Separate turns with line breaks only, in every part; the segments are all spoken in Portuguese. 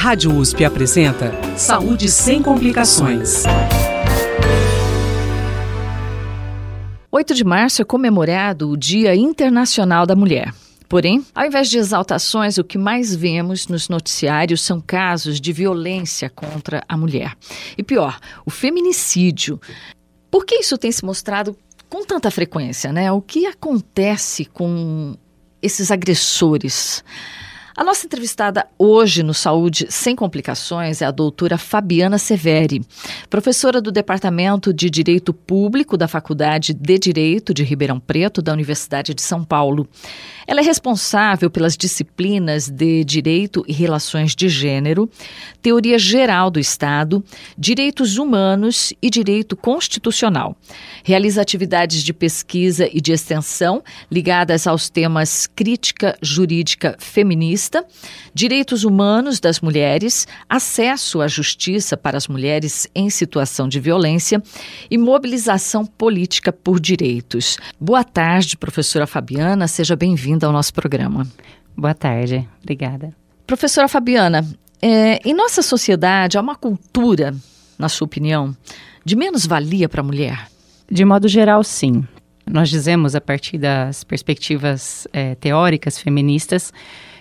Rádio USP apresenta Saúde sem complicações.
8 de março é comemorado o Dia Internacional da Mulher. Porém, ao invés de exaltações, o que mais vemos nos noticiários são casos de violência contra a mulher. E pior, o feminicídio. Por que isso tem se mostrado com tanta frequência, né? O que acontece com esses agressores? A nossa entrevistada hoje no Saúde Sem Complicações é a doutora Fabiana Severi, professora do Departamento de Direito Público da Faculdade de Direito de Ribeirão Preto, da Universidade de São Paulo. Ela é responsável pelas disciplinas de Direito e Relações de Gênero, Teoria Geral do Estado, Direitos Humanos e Direito Constitucional. Realiza atividades de pesquisa e de extensão ligadas aos temas crítica jurídica feminista, direitos humanos das mulheres, acesso à justiça para as mulheres em situação de violência e mobilização política por direitos. Boa tarde, professora Fabiana, seja bem-vinda bem-vinda ao nosso programa.
Boa tarde, obrigada.
Professora Fabiana, é, em nossa sociedade há uma cultura, na sua opinião, de menos-valia para a mulher?
De modo geral, sim. Nós dizemos, a partir das perspectivas é, teóricas feministas,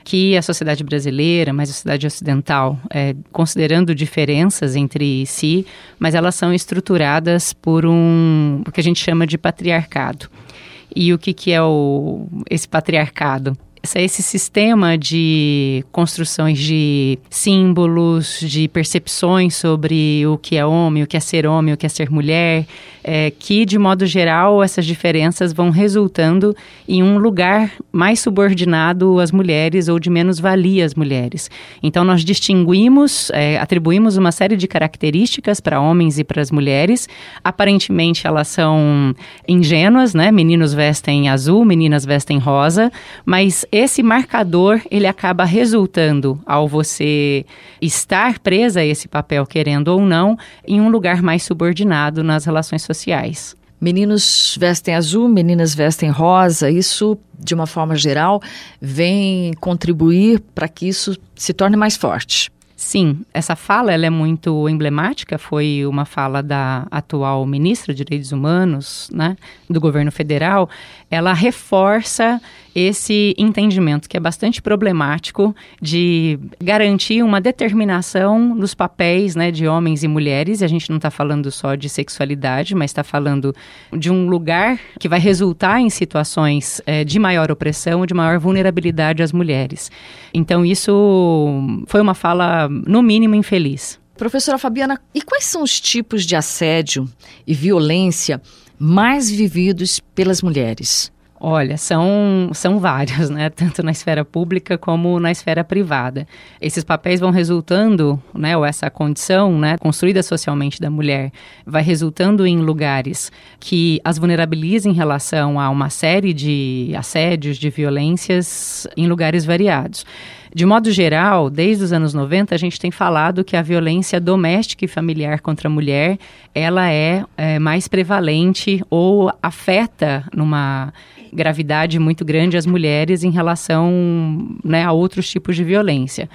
que a sociedade brasileira, mas a sociedade ocidental, é, considerando diferenças entre si, mas elas são estruturadas por um o que a gente chama de patriarcado. E o que, que é o, esse patriarcado? Esse sistema de construções de símbolos, de percepções sobre o que é homem, o que é ser homem, o que é ser mulher, é, que, de modo geral, essas diferenças vão resultando em um lugar mais subordinado às mulheres ou de menos valia às mulheres. Então, nós distinguimos, é, atribuímos uma série de características para homens e para as mulheres. Aparentemente, elas são ingênuas, né? Meninos vestem azul, meninas vestem rosa, mas esse marcador ele acaba resultando ao você estar presa a esse papel querendo ou não em um lugar mais subordinado nas relações sociais.
Meninos vestem azul, meninas vestem rosa. Isso, de uma forma geral, vem contribuir para que isso se torne mais forte.
Sim, essa fala ela é muito emblemática, foi uma fala da atual ministra de Direitos Humanos, né, do governo federal. Ela reforça esse entendimento que é bastante problemático de garantir uma determinação dos papéis, né, de homens e mulheres. E a gente não está falando só de sexualidade, mas está falando de um lugar que vai resultar em situações é, de maior opressão, de maior vulnerabilidade às mulheres. Então isso foi uma fala no mínimo, infeliz.
Professora Fabiana, e quais são os tipos de assédio e violência mais vividos pelas mulheres?
Olha, são, são vários, né? Tanto na esfera pública como na esfera privada. Esses papéis vão resultando, né? Ou essa condição, né? Construída socialmente da mulher, vai resultando em lugares que as vulnerabilizam em relação a uma série de assédios, de violências em lugares variados. De modo geral, desde os anos 90, a gente tem falado que a violência doméstica e familiar contra a mulher, ela é, é mais prevalente ou afeta numa gravidade muito grande as mulheres em relação né, a outros tipos de violência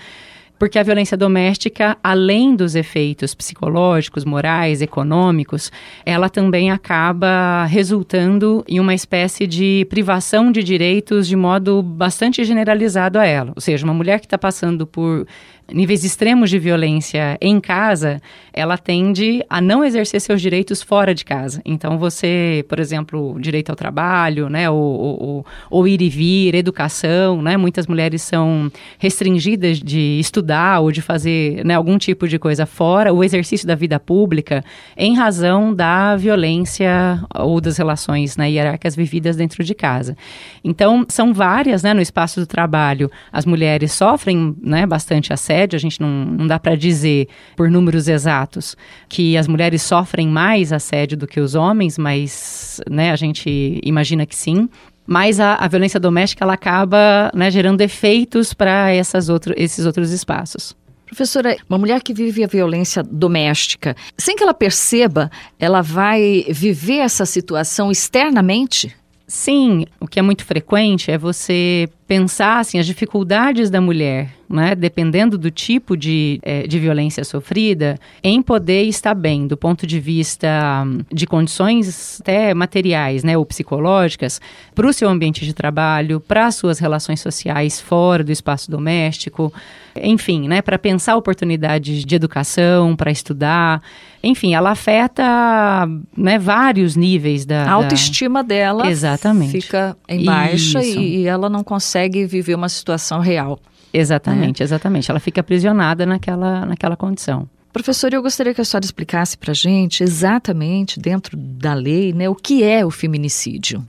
porque a violência doméstica, além dos efeitos psicológicos, morais, econômicos, ela também acaba resultando em uma espécie de privação de direitos de modo bastante generalizado a ela. Ou seja, uma mulher que está passando por níveis extremos de violência em casa, ela tende a não exercer seus direitos fora de casa. Então, você, por exemplo, direito ao trabalho, né, ou, ou, ou ir e vir, educação, né, muitas mulheres são restringidas de estudar ou de fazer né, algum tipo de coisa fora, o exercício da vida pública, em razão da violência ou das relações né, hierárquicas vividas dentro de casa. Então, são várias, né, no espaço do trabalho, as mulheres sofrem né, bastante assédio, assédio, a gente não, não dá para dizer por números exatos que as mulheres sofrem mais assédio do que os homens, mas né, a gente imagina que sim mas a, a, violência doméstica ela acaba né, gerando efeitos para outro, esses outros espaços.
Professora, uma mulher que vive a violência doméstica, sem que ela perceba, ela vai viver essa situação externamente?
Sim, o que é muito frequente é você pensar assim, as dificuldades da mulher, né, dependendo do tipo de, é, de violência sofrida, em poder estar bem do ponto de vista hum, de condições até materiais né, ou psicológicas para o seu ambiente de trabalho, para as suas relações sociais fora do espaço doméstico, enfim, né, para pensar oportunidades de educação, para estudar. Enfim, ela afeta né, vários níveis da.
A autoestima
da...
dela
Exatamente.
fica em baixa e, e ela não consegue viver uma situação real.
Exatamente, é. exatamente. Ela fica aprisionada naquela, naquela condição.
Professor, eu gostaria que a senhora explicasse para a gente exatamente, dentro da lei, né, o que é o feminicídio.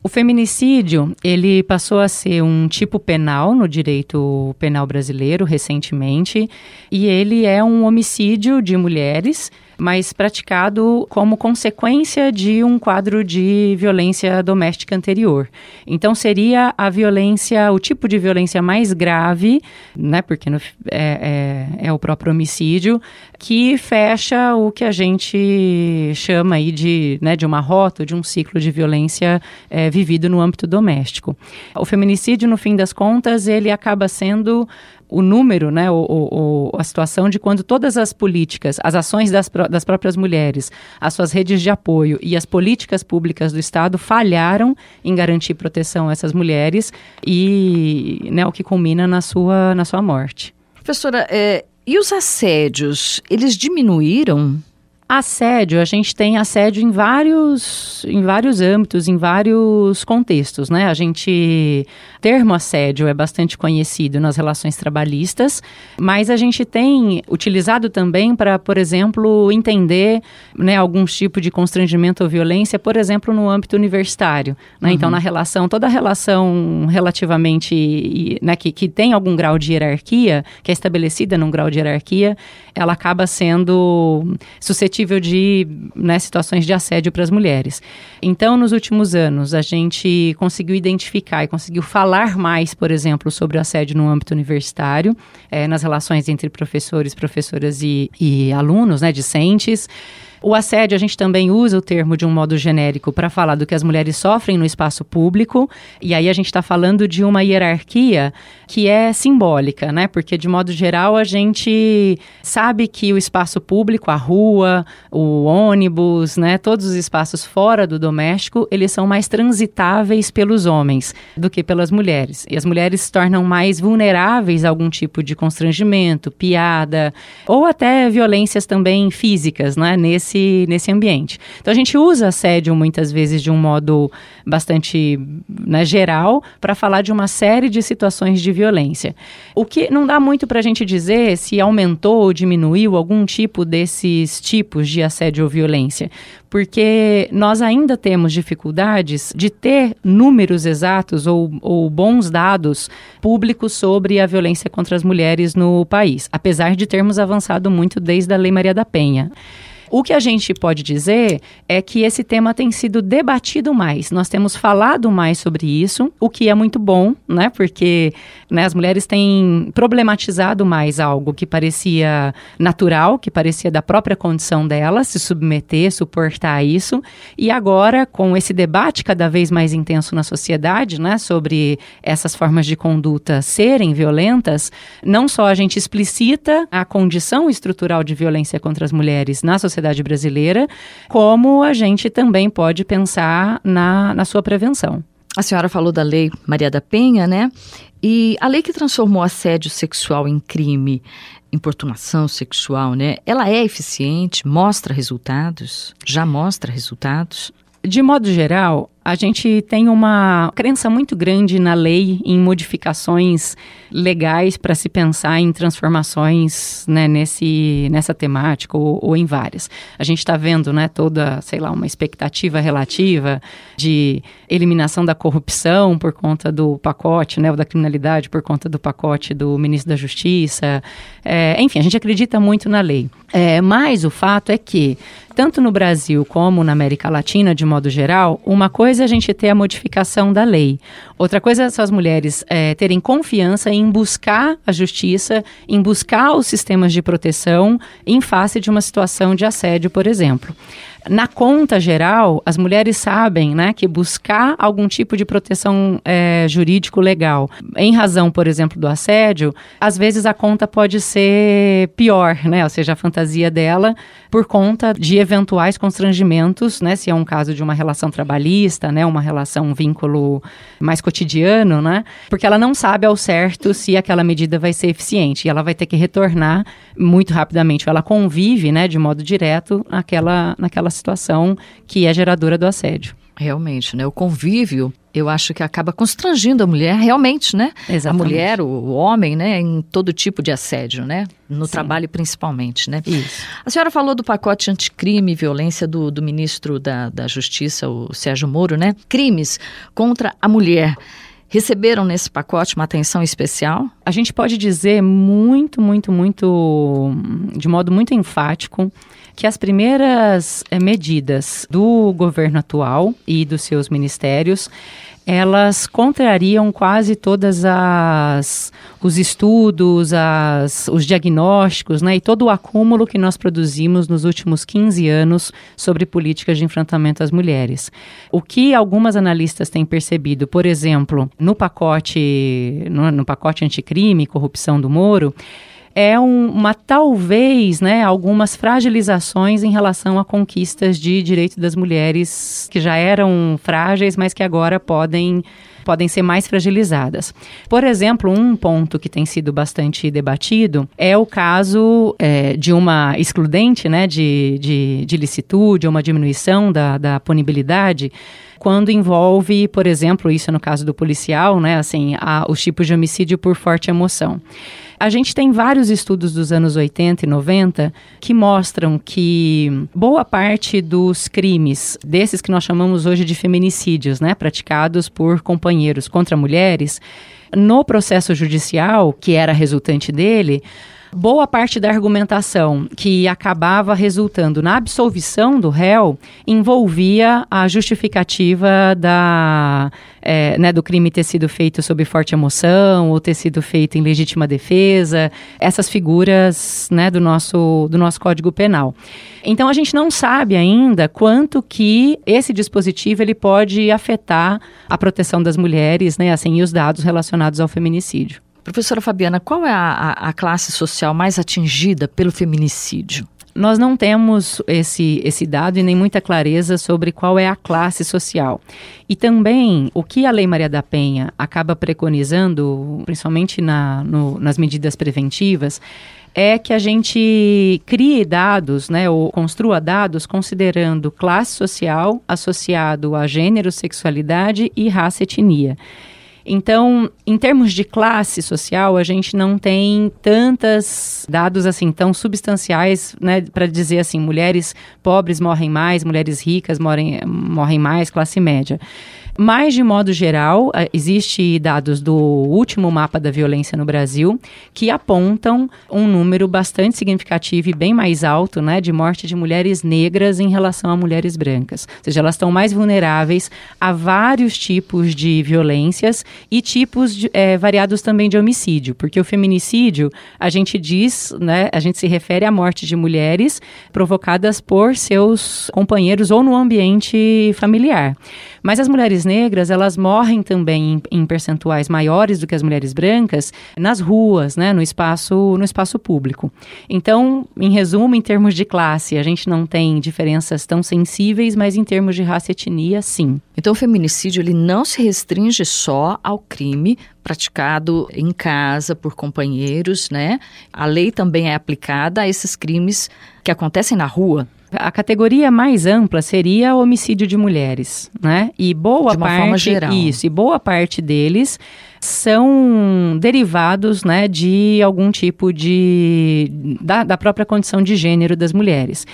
O feminicídio, ele passou a ser um tipo penal no direito penal brasileiro recentemente, e ele é um homicídio de mulheres mas praticado como consequência de um quadro de violência doméstica anterior. Então seria a violência, o tipo de violência mais grave, né, porque no, é, é, é, o próprio homicídio, que fecha o que a gente chama aí de, né, de uma rota, de um ciclo de violência é, vivido no âmbito doméstico. O feminicídio, no fim das contas, ele acaba sendo o número, né, o, o, a situação de quando todas as políticas, as ações das, das próprias mulheres, as suas redes de apoio e as políticas públicas do Estado falharam em garantir proteção a essas mulheres e né, o que culmina na sua, na sua morte.
Professora, é, e os assédios, eles diminuíram
Assédio, a gente tem assédio em vários, em vários âmbitos, em vários contextos, né? A gente, termo assédio é bastante conhecido nas relações trabalhistas, mas a gente tem utilizado também para, por exemplo, entender, né, algum tipo de constrangimento ou violência, por exemplo, no âmbito universitário, né? Então, uhum. Então, na relação, toda relação relativamente, né, que, que tem algum grau de hierarquia, que é estabelecida num grau de hierarquia, ela acaba sendo suscetível suscetível de né, situações de assédio para as mulheres. Então, nos últimos anos, a gente conseguiu identificar e conseguiu falar mais, por exemplo, sobre o assédio no âmbito universitário, é, nas relações entre professores, professoras e, e alunos, né, discentes. O assédio, a gente também usa o termo de um modo genérico para falar do que as mulheres sofrem no espaço público, e aí a gente está falando de uma hierarquia que é simbólica, né? Porque, de modo geral, a gente sabe que o espaço público, a rua, o ônibus, né? Todos os espaços fora do doméstico, eles são mais transitáveis pelos homens do que pelas mulheres. E as mulheres se tornam mais vulneráveis a algum tipo de constrangimento, piada, ou até violências também físicas, né? Nesse nesse, ambiente. Então a gente usa assédio muitas vezes de um modo bastante né, geral para falar de uma série de situações de violência. O que não dá muito para a gente dizer se aumentou ou diminuiu algum tipo desses tipos de assédio ou violência, porque nós ainda temos dificuldades de ter números exatos ou, ou bons dados públicos sobre a violência contra as mulheres no país, apesar de termos avançado muito desde a Lei Maria da Penha. O que a gente pode dizer é que esse tema tem sido debatido mais. Nós temos falado mais sobre isso, o que é muito bom, né? Porque né, as mulheres têm problematizado mais algo que parecia natural, que parecia da própria condição delas, se submeter, suportar isso. E agora, com esse debate cada vez mais intenso na sociedade, né, sobre essas formas de conduta serem violentas, não só a gente explicita a condição estrutural de violência contra as mulheres na sociedade, sociedade brasileira, como a gente também pode pensar na, na sua prevenção.
A senhora falou da lei Maria da Penha, né? E a lei que transformou assédio sexual em crime, importunação sexual, né? Ela é eficiente, mostra resultados? Já mostra resultados?
De modo geral, a gente tem uma crença muito grande na lei em modificações legais para se pensar em transformações né, nesse, nessa temática ou, ou em várias. A gente está vendo né, toda, sei lá, uma expectativa relativa de eliminação da corrupção por conta do pacote, né, ou da criminalidade por conta do pacote do ministro da Justiça. É, enfim, a gente acredita muito na lei. É, mas o fato é que, tanto no Brasil como na América Latina, de modo geral, uma coisa coisa é a gente ter a modificação da lei. Outra coisa é essas mulheres é, terem confiança em buscar a justiça, em buscar os sistemas de proteção em face de uma situação de assédio, por exemplo. Na conta geral, as mulheres sabem né, que buscar algum tipo de proteção é, jurídico legal, em razão, por exemplo, do assédio, às vezes a conta pode ser pior, né? Ou seja, a fantasia dela por conta de eventuais constrangimentos, né? Se é um caso de uma relação trabalhista, né? Uma relação, um vínculo mais cotidiano, né? Porque ela não sabe ao certo se aquela medida vai ser eficiente e ela vai ter que retornar muito rapidamente. Ela convive, né? De modo direto naquela, naquela situação que é geradora do assédio.
Realmente, né? O convívio, eu acho que acaba constrangindo a mulher, realmente, né?
Exatamente.
A mulher, o, o homem, né? Em todo tipo de assédio, né? No Sim. trabalho principalmente, né?
Isso.
A senhora falou do pacote anticrime e violência do, do ministro da, da Justiça, o Sérgio Moro, né? Crimes contra a mulher receberam nesse pacote uma atenção especial?
A gente pode dizer muito, muito, muito, de modo muito enfático, que as primeiras é, medidas do governo atual e dos seus ministérios elas contrariam quase todas as os estudos, as, os diagnósticos, né, e todo o acúmulo que nós produzimos nos últimos 15 anos sobre políticas de enfrentamento às mulheres. O que algumas analistas têm percebido, por exemplo, no pacote no, no pacote anticrime, corrupção do Moro, é um, uma talvez, né, algumas fragilizações em relação a conquistas de direito das mulheres que já eram frágeis, mas que agora podem podem ser mais fragilizadas. Por exemplo, um ponto que tem sido bastante debatido é o caso é, de uma excludente né, de, de, de licitude, uma diminuição da, da punibilidade quando envolve, por exemplo, isso no caso do policial, né, assim, a, os tipos de homicídio por forte emoção. A gente tem vários estudos dos anos 80 e 90 que mostram que boa parte dos crimes, desses que nós chamamos hoje de feminicídios, né, praticados por companheiros contra mulheres, no processo judicial, que era resultante dele, boa parte da argumentação que acabava resultando na absolvição do réu envolvia a justificativa da, é, né, do crime ter sido feito sob forte emoção ou ter sido feito em legítima defesa, essas figuras né, do, nosso, do nosso Código Penal. Então a gente não sabe ainda quanto que esse dispositivo ele pode afetar a proteção das mulheres, né, assim, e os dados relacionados ao feminicídio.
Professora Fabiana, qual é a, a, classe social mais atingida pelo feminicídio?
Nós não temos esse, esse dado e nem muita clareza sobre qual é a classe social. E também o que a Lei Maria da Penha acaba preconizando, principalmente na, no, nas medidas preventivas, é que a gente crie dados, né, ou construa dados considerando classe social associado a gênero, sexualidade e raça etnia. Então, em termos de classe social, a gente não tem tantos dados assim tão substanciais, né, para dizer assim, mulheres pobres morrem mais, mulheres ricas morrem, morrem mais, classe média. Mas, de modo geral, eh, existe dados do último mapa da violência no Brasil que apontam um número bastante significativo e bem mais alto né, de morte de mulheres negras em relação a mulheres brancas. Ou seja, elas estão mais vulneráveis a vários tipos de violências e tipos de, é, variados também de homicídio, porque o feminicídio, a gente diz, né, a gente se refere à morte de mulheres provocadas por seus companheiros ou no ambiente familiar. Mas as mulheres negras, elas morrem também em, em, percentuais maiores do que as mulheres brancas nas ruas, né, no espaço, no espaço público. Então, em resumo, em termos de classe, a gente não tem diferenças tão sensíveis, mas em termos de raça e etnia, sim.
Então, o feminicídio ele não se restringe só ao crime praticado em casa por companheiros, né? A lei também é aplicada a esses crimes que acontecem na rua,
a categoria mais ampla seria homicídio de mulheres, né? E boa
de uma
parte
forma geral.
isso, e boa parte deles são derivados, né, de algum tipo de da, da própria condição de gênero das mulheres.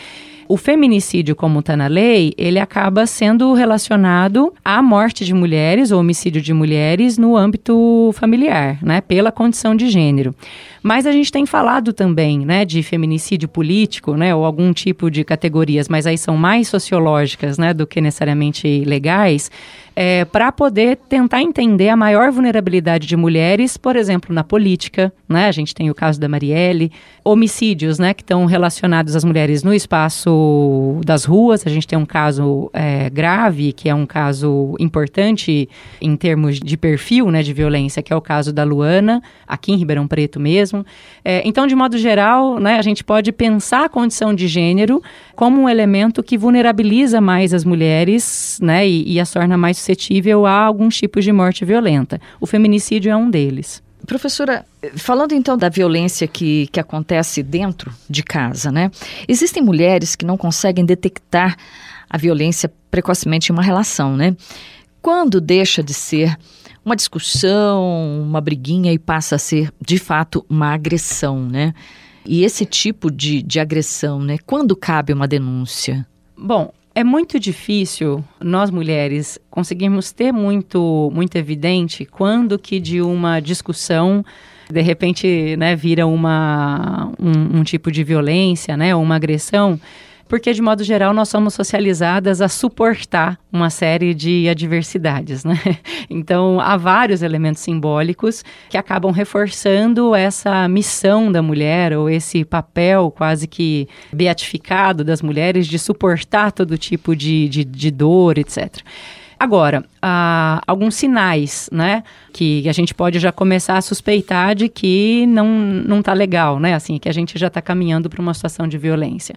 O feminicídio, como está na lei, ele acaba sendo relacionado à morte de mulheres ou homicídio de mulheres no âmbito familiar, né, pela condição de gênero. Mas a gente tem falado também, né, de feminicídio político, né, ou algum tipo de categorias, mas aí são mais sociológicas, né, do que necessariamente legais, é, para poder tentar entender a maior vulnerabilidade de mulheres, por exemplo, na política, né, a gente tem o caso da Marielle, homicídios, né, que estão relacionados às mulheres no espaço das ruas, a gente tem um caso é, grave, que é um caso importante em termos de perfil né, de violência, que é o caso da Luana, aqui em Ribeirão Preto mesmo. É, então, de modo geral, né, a gente pode pensar a condição de gênero como um elemento que vulnerabiliza mais as mulheres né, e, e as torna mais suscetível a alguns tipos de morte violenta. O feminicídio é um deles.
Professora, falando então da violência que, que acontece dentro de casa, né? Existem mulheres que não conseguem detectar a violência precocemente em uma relação, né? Quando deixa de ser uma discussão, uma briguinha e passa a ser, de fato, uma agressão, né? E esse tipo de, de agressão, né? Quando cabe uma denúncia?
Bom, é muito difícil nós mulheres conseguirmos ter muito, muito evidente quando que de uma discussão de repente né, vira uma, um, um tipo de violência, né, uma agressão porque de modo geral nós somos socializadas a suportar uma série de adversidades, né? Então há vários elementos simbólicos que acabam reforçando essa missão da mulher ou esse papel quase que beatificado das mulheres de suportar todo tipo de, de, de dor, etc. Agora, há alguns sinais, né, que a gente pode já começar a suspeitar de que não não está legal, né, assim, que a gente já está caminhando para uma situação de violência.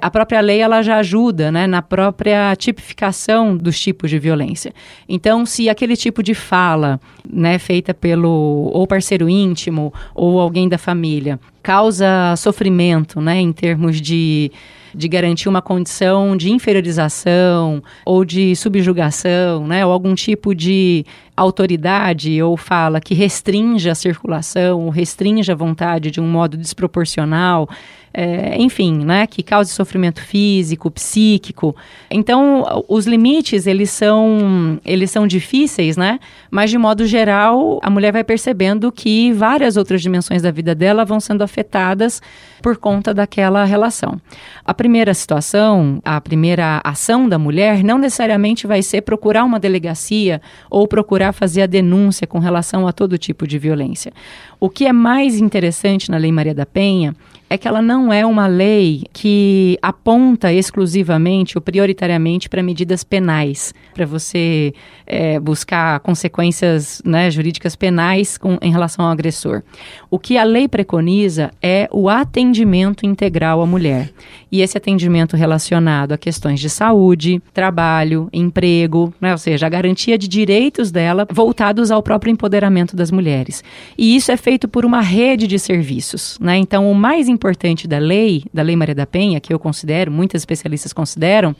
A própria lei ela já ajuda né, na própria tipificação dos tipos de violência. Então, se aquele tipo de fala né, feita pelo ou parceiro íntimo ou alguém da família causa sofrimento né, em termos de de garantir uma condição de inferiorização ou de subjugação, né, ou algum tipo de autoridade ou fala que restringe a circulação ou restringe a vontade de um modo desproporcional, é, enfim, né, que cause sofrimento físico, psíquico. Então, os limites, eles são, eles são difíceis, né, mas de modo geral, a mulher vai percebendo que várias outras dimensões da vida dela vão sendo afetadas por conta daquela relação. A primeira situação, a primeira ação da mulher não necessariamente vai ser procurar uma delegacia ou procurar fazer a denúncia com relação a todo tipo de violência. O que é mais interessante na Lei Maria da Penha é que ela não é uma lei que aponta exclusivamente ou prioritariamente para medidas penais, para você é, buscar consequências né, jurídicas penais com, em relação ao agressor. O que a lei preconiza é o atendimento integral à mulher. E esse atendimento relacionado a questões de saúde, trabalho, emprego, né, ou seja, a garantia de direitos dela voltados ao próprio empoderamento das mulheres. E isso é feito por uma rede de serviços. Né? Então, o mais importante da lei, da Lei Maria da Penha, que eu considero, muitas especialistas consideram,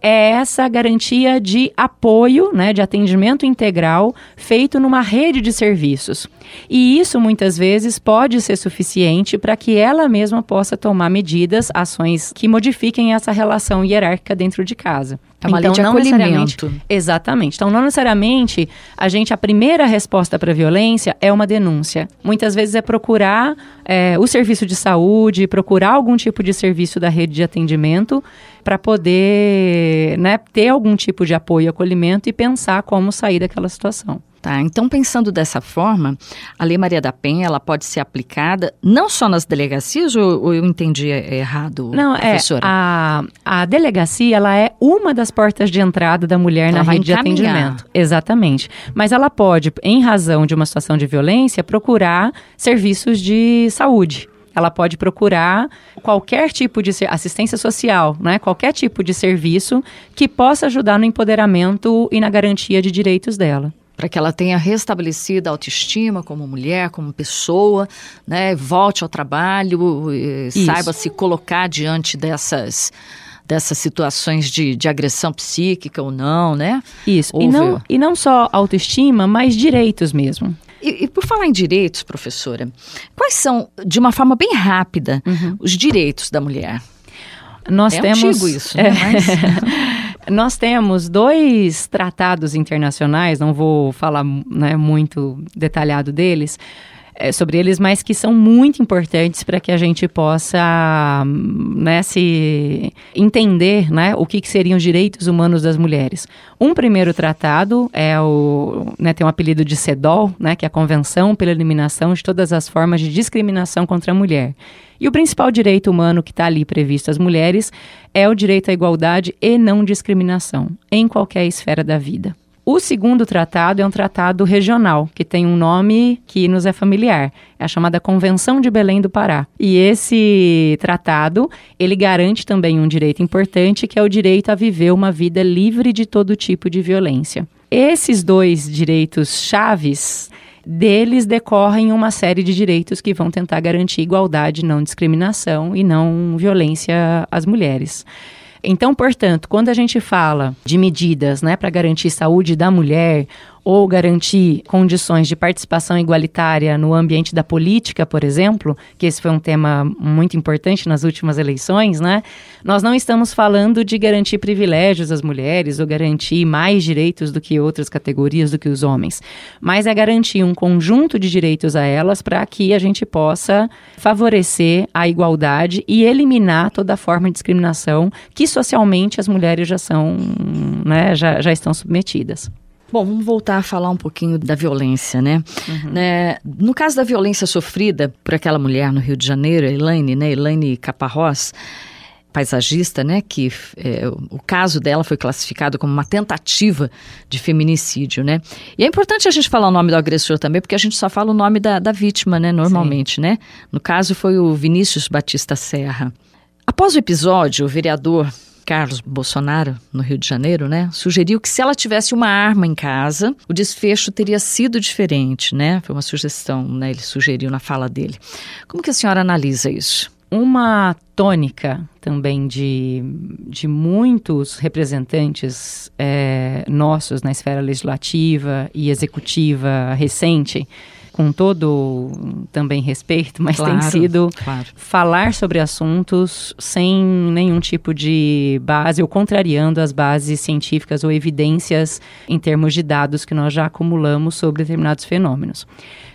é essa garantia de apoio, né, de atendimento integral feito numa rede de serviços. E isso muitas vezes pode ser suficiente para que ela mesma possa tomar medidas, ações que modifiquem essa relação hierárquica dentro de casa.
É uma então, lei de acolhimento.
Exatamente. Então, não necessariamente a gente, a primeira resposta para a violência é uma denúncia. Muitas vezes é procurar é, o serviço de saúde, procurar algum tipo de serviço da rede de atendimento para poder né, ter algum tipo de apoio e acolhimento e pensar como sair daquela situação.
Tá, então pensando dessa forma, a Lei Maria da Penha ela pode ser aplicada não só nas delegacias ou, ou eu entendi errado,
não,
professora?
É, a, a delegacia ela é uma das portas de entrada da mulher ela na rede de atendimento. Exatamente. Mas ela pode, em razão de uma situação de violência, procurar serviços de saúde ela pode procurar qualquer tipo de assistência social, né? qualquer tipo de serviço que possa ajudar no empoderamento e na garantia de direitos dela
para que ela tenha restabelecida a autoestima como mulher, como pessoa, né? Volte ao trabalho, saiba se colocar diante dessas dessas situações de, de agressão psíquica ou não, né?
Isso. E não, e não só autoestima, mas direitos mesmo.
E, e, por falar em direitos, professora, quais são, de uma forma bem rápida, uhum. os direitos da mulher?
Nós
é
temos
antigo isso, né? É. Mas...
Nós temos dois tratados internacionais, não vou falar né, muito detalhado deles, é, sobre eles, mas que são muito importantes para que a gente possa né, se entender né, o que, que, seriam os direitos humanos das mulheres. Um primeiro tratado é o, né, tem um apelido de CEDOL, né, que é a Convenção pela Eliminação de Todas as Formas de Discriminação contra a Mulher. E o principal direito humano que está ali previsto às mulheres é o direito à igualdade e não discriminação em qualquer esfera da vida. O segundo tratado é um tratado regional, que tem um nome que nos é familiar. É a chamada Convenção de Belém do Pará. E esse tratado, ele garante também um direito importante, que é o direito a viver uma vida livre de todo tipo de violência. Esses dois direitos chaves deles decorrem uma série de direitos que vão tentar garantir igualdade, não discriminação e não violência às mulheres. Então, portanto, quando a gente fala de medidas né, para garantir saúde da mulher ou garantir condições de participação igualitária no ambiente da política, por exemplo, que esse foi um tema muito importante nas últimas eleições, né? Nós não estamos falando de garantir privilégios às mulheres ou garantir mais direitos do que outras categorias do que os homens, mas é garantir um conjunto de direitos a elas para que a gente possa favorecer a igualdade e eliminar toda forma de discriminação que socialmente as mulheres já são, né, já, já estão submetidas.
Bom, vamos voltar a falar um pouquinho da violência, né? Uhum. né? No caso da violência sofrida por aquela mulher no Rio de Janeiro, Elaine, né? Elaine Caparrós, paisagista, né? Que é, o caso dela foi classificado como uma tentativa de feminicídio, né? E é importante a gente falar o nome do agressor também, porque a gente só fala o nome da, da vítima, né? Normalmente, Sim. né? No caso foi o Vinícius Batista Serra. Após o episódio, o vereador Carlos Bolsonaro, no Rio de Janeiro, né, sugeriu que se ela tivesse uma arma em casa, o desfecho teria sido diferente, né? Foi uma sugestão, né? Ele sugeriu na fala dele. Como que a senhora analisa isso?
Uma tônica também de, de muitos representantes é, nossos na esfera legislativa e executiva recente com todo também respeito, mas claro, tem sido claro. falar sobre assuntos sem nenhum tipo de base ou contrariando as bases científicas ou evidências em termos de dados que nós já acumulamos sobre determinados fenômenos.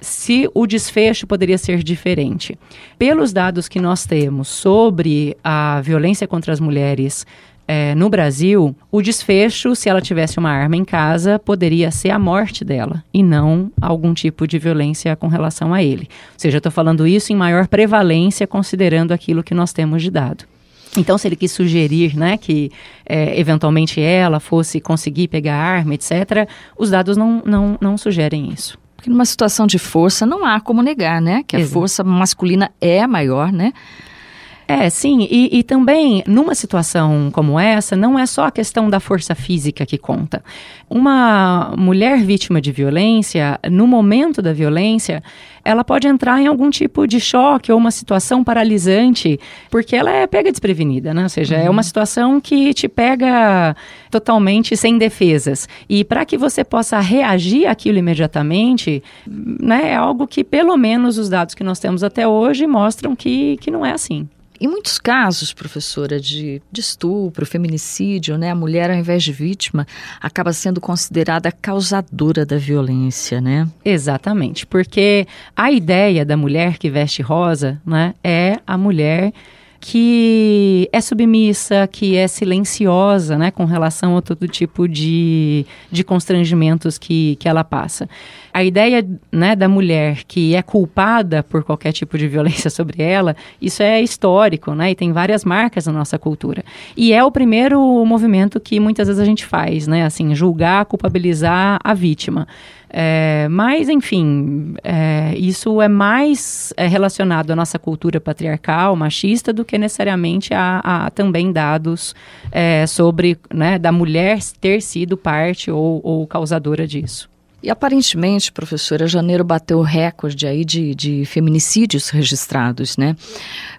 Se o desfecho poderia ser diferente, pelos dados que nós temos sobre a violência contra as mulheres é, no Brasil, o desfecho, se ela tivesse uma arma em casa, poderia ser a morte dela e não algum tipo de violência com relação a ele. Ou seja, eu estou falando isso em maior prevalência, considerando aquilo que nós temos de dado. Então, se ele quis sugerir né, que é, eventualmente ela fosse conseguir pegar arma, etc., os dados não, não, não sugerem isso.
Porque numa situação de força não há como negar, né? Que a Exato. força masculina é maior, né?
É, sim, e, e, também numa situação como essa, não é só a questão da força física que conta. Uma mulher vítima de violência, no momento da violência, ela pode entrar em algum tipo de choque ou uma situação paralisante, porque ela é pega desprevenida, né? Ou seja, uhum. é uma situação que te pega totalmente sem defesas. E para que você possa reagir àquilo imediatamente, né, é algo que, pelo menos, os dados que nós temos até hoje mostram que, que não é assim.
Em muitos casos, professora, de, de estupro, feminicídio, né, a mulher, ao invés de vítima, acaba sendo considerada causadora da violência, né?
Exatamente, porque a ideia da mulher que veste rosa, né, é a mulher que é submissa, que é silenciosa, né, com relação a todo tipo de, de constrangimentos que, que ela passa. A ideia, né, da mulher que é culpada por qualquer tipo de violência sobre ela, isso é histórico, né, e tem várias marcas na nossa cultura. E é o primeiro movimento que muitas vezes a gente faz, né, assim, julgar, culpabilizar a vítima. É, mas, enfim, é, isso é mais é, relacionado à nossa cultura patriarcal, machista, do que necessariamente a, a também dados é, sobre né, da mulher ter sido parte ou, ou causadora disso.
E aparentemente, professora, janeiro bateu recorde aí de, de feminicídios registrados, né?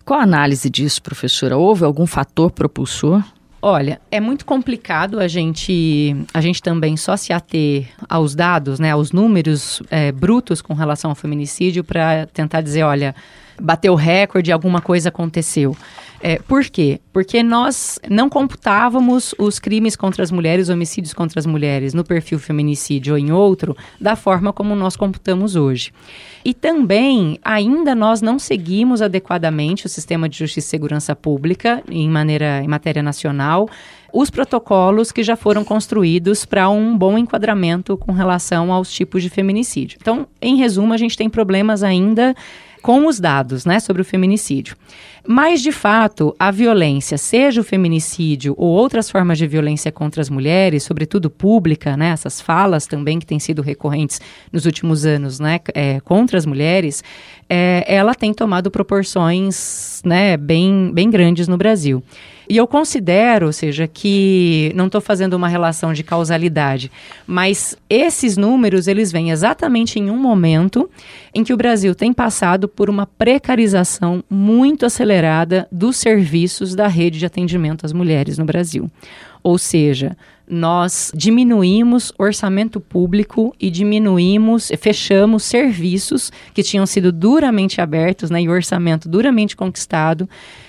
Qual a análise disso, professora? Houve algum fator propulsor?
Olha, é muito complicado a gente, a gente também só se ater aos dados, né, aos números é, brutos com relação ao feminicídio para tentar dizer, olha, bateu recorde, alguma coisa aconteceu. É, por quê? Porque nós não computávamos os crimes contra as mulheres, homicídios contra as mulheres, no perfil feminicídio ou em outro, da forma como nós computamos hoje. E também, ainda nós não seguimos adequadamente o sistema de justiça e segurança pública em, maneira, em matéria nacional, os protocolos que já foram construídos para um bom enquadramento com relação aos tipos de feminicídio. Então, em resumo, a gente tem problemas ainda com os dados né, sobre o feminicídio. Mas, de fato, a violência, seja o feminicídio ou outras formas de violência contra as mulheres, sobretudo pública, né, essas falas também que têm sido recorrentes nos últimos anos né, é, contra as mulheres, é, ela tem tomado proporções né, bem, bem grandes no Brasil. E eu considero, ou seja, que não estou fazendo uma relação de causalidade, mas esses números eles vêm exatamente em um momento em que o Brasil tem passado por uma precarização muito acelerada dos serviços da rede de atendimento às mulheres no Brasil. Ou seja, nós diminuímos orçamento público e diminuímos, fechamos serviços que tinham sido duramente abertos né, e orçamento duramente conquistado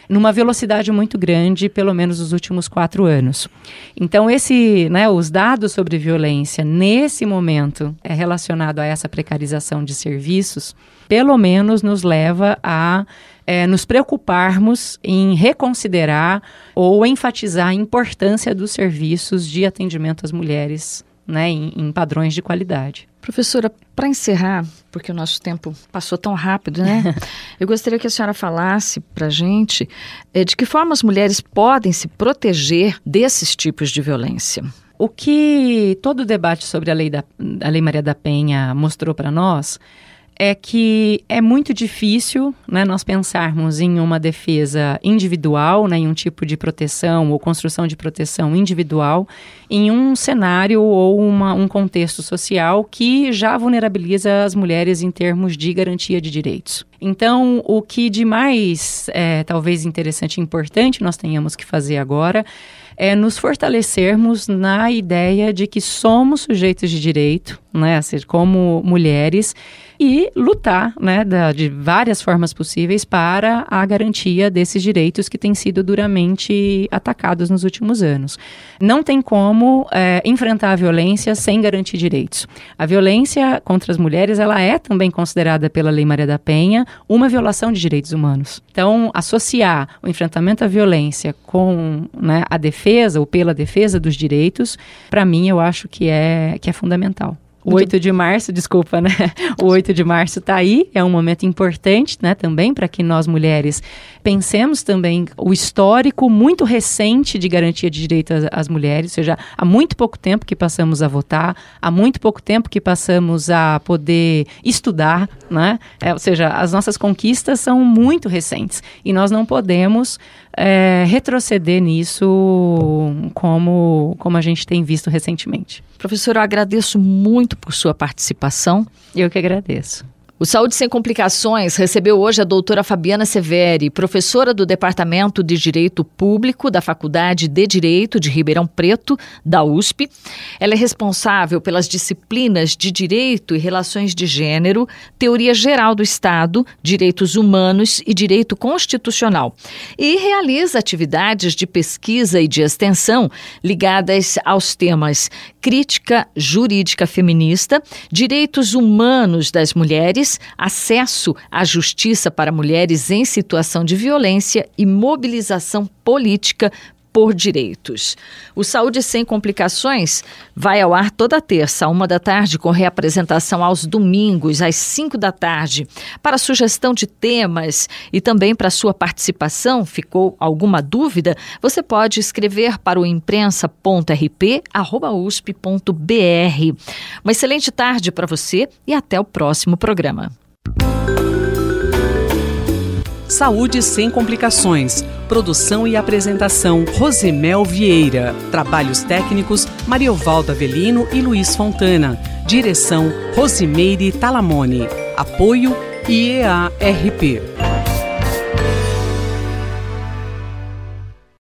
numa velocidade muito grande, pelo menos nos últimos quatro anos. Então, esse, né, os dados sobre violência nesse momento é relacionado a essa precarização de serviços, pelo menos nos leva a é, nos preocuparmos em reconsiderar ou enfatizar a importância dos serviços de atendimento às mulheres né, em, em padrões de qualidade.
Professora, para encerrar, porque o nosso tempo passou tão rápido, né? Eu gostaria que a senhora falasse para a gente é, de que forma as mulheres podem se proteger desses tipos de violência.
O que todo o debate sobre a lei, da, a lei Maria da Penha mostrou para nós é que é muito difícil né, nós pensarmos em uma defesa individual, né, em um tipo de proteção ou construção de proteção individual, em um cenário ou uma, um contexto social que já vulnerabiliza as mulheres em termos de garantia de direitos. Então, o que de mais, é, talvez interessante e importante nós tenhamos que fazer agora é nos fortalecermos na ideia de que somos sujeitos de direito, né, como mulheres e lutar, né, da, de várias formas possíveis para a garantia desses direitos que têm sido duramente atacados nos últimos anos. Não tem como é, enfrentar a violência sem garantir direitos. A violência contra as mulheres ela é também considerada pela Lei Maria da Penha uma violação de direitos humanos. Então, associar o enfrentamento à violência com né, a defesa ou pela defesa dos direitos, para mim eu acho que é que é fundamental. O 8 de março, desculpa, né? O 8 de março está aí, é um momento importante, né, também para que nós mulheres pensemos também o histórico muito recente de garantia de direito às, às, mulheres, ou seja, há muito pouco tempo que passamos a votar, há muito pouco tempo que passamos a poder estudar, né? É, ou seja, as nossas conquistas são muito recentes e nós não podemos é, retroceder nisso como, como a gente tem visto recentemente.
Professora, eu agradeço muito por sua participação.
Eu que agradeço.
O Saúde Sem Complicações recebeu hoje a doutora Fabiana Severi, professora do Departamento de Direito Público da Faculdade de Direito de Ribeirão Preto, da USP. Ela é responsável pelas disciplinas de Direito e Relações de Gênero, Teoria Geral do Estado, Direitos Humanos e Direito Constitucional. E realiza atividades de pesquisa e de extensão ligadas aos temas crítica jurídica feminista, direitos humanos das mulheres acesso à justiça para mulheres em situação de violência e mobilização política por direitos. O Saúde Sem Complicações vai ao ar toda terça, uma da tarde, com reapresentação aos domingos, às cinco da tarde. Para sugestão de temas e também para sua participação, ficou alguma dúvida? Você pode escrever para o imprensa.rp.usp.br. Uma excelente tarde para você e até o próximo programa.
Saúde sem complicações. Produção e apresentação Rosemel Vieira. Trabalhos técnicos Mariovaldo Avelino e Luiz Fontana. Direção Rosimeire Talamone. Apoio IEARP.